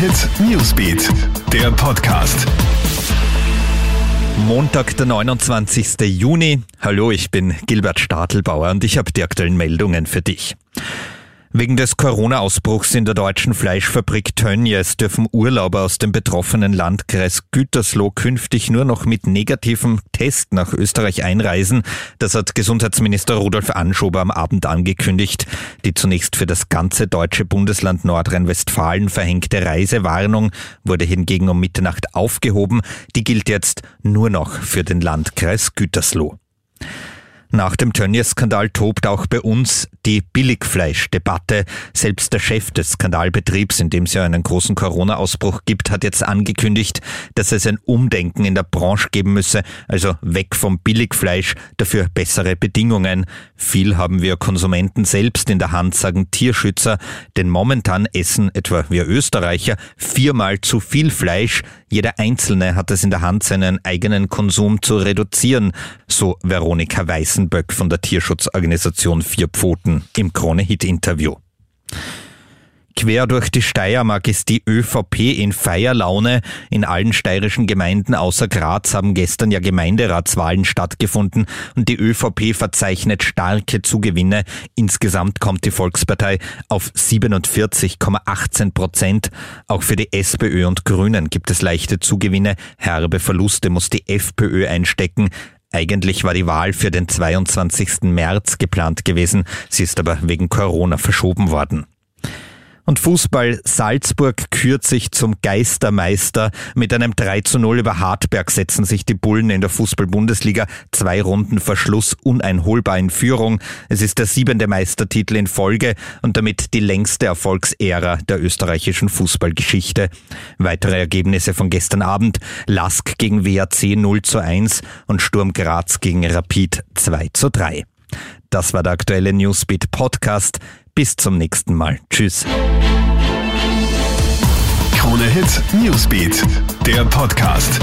Hit Newsbeat, der Podcast. Montag, der 29. Juni. Hallo, ich bin Gilbert Stadelbauer und ich habe die aktuellen Meldungen für dich. Wegen des Corona-Ausbruchs in der deutschen Fleischfabrik Tönnies dürfen Urlauber aus dem betroffenen Landkreis Gütersloh künftig nur noch mit negativem Test nach Österreich einreisen. Das hat Gesundheitsminister Rudolf Anschober am Abend angekündigt. Die zunächst für das ganze deutsche Bundesland Nordrhein-Westfalen verhängte Reisewarnung wurde hingegen um Mitternacht aufgehoben. Die gilt jetzt nur noch für den Landkreis Gütersloh. Nach dem Tönnies-Skandal tobt auch bei uns die Billigfleischdebatte. Selbst der Chef des Skandalbetriebs, in dem es ja einen großen Corona-Ausbruch gibt, hat jetzt angekündigt, dass es ein Umdenken in der Branche geben müsse, also weg vom Billigfleisch, dafür bessere Bedingungen. Viel haben wir Konsumenten selbst in der Hand, sagen Tierschützer, denn momentan essen etwa wir Österreicher viermal zu viel Fleisch. Jeder Einzelne hat es in der Hand, seinen eigenen Konsum zu reduzieren, so Veronika Weißen. Weißenböck von der Tierschutzorganisation Vier Pfoten im Krone-Hit-Interview. Quer durch die Steiermark ist die ÖVP in Feierlaune. In allen steirischen Gemeinden außer Graz haben gestern ja Gemeinderatswahlen stattgefunden und die ÖVP verzeichnet starke Zugewinne. Insgesamt kommt die Volkspartei auf 47,18 Prozent. Auch für die SPÖ und Grünen gibt es leichte Zugewinne. Herbe Verluste muss die FPÖ einstecken. Eigentlich war die Wahl für den 22. März geplant gewesen, sie ist aber wegen Corona verschoben worden. Und Fußball Salzburg kürt sich zum Geistermeister. Mit einem 3 zu 0 über Hartberg setzen sich die Bullen in der Fußball-Bundesliga zwei Runden Verschluss uneinholbar in Führung. Es ist der siebente Meistertitel in Folge und damit die längste Erfolgsära der österreichischen Fußballgeschichte. Weitere Ergebnisse von gestern Abend. Lask gegen WAC 0 zu 1 und Sturm Graz gegen Rapid 2 zu 3. Das war der aktuelle Newsbeat Podcast. Bis zum nächsten Mal. Tschüss. Newsbeat, der Podcast.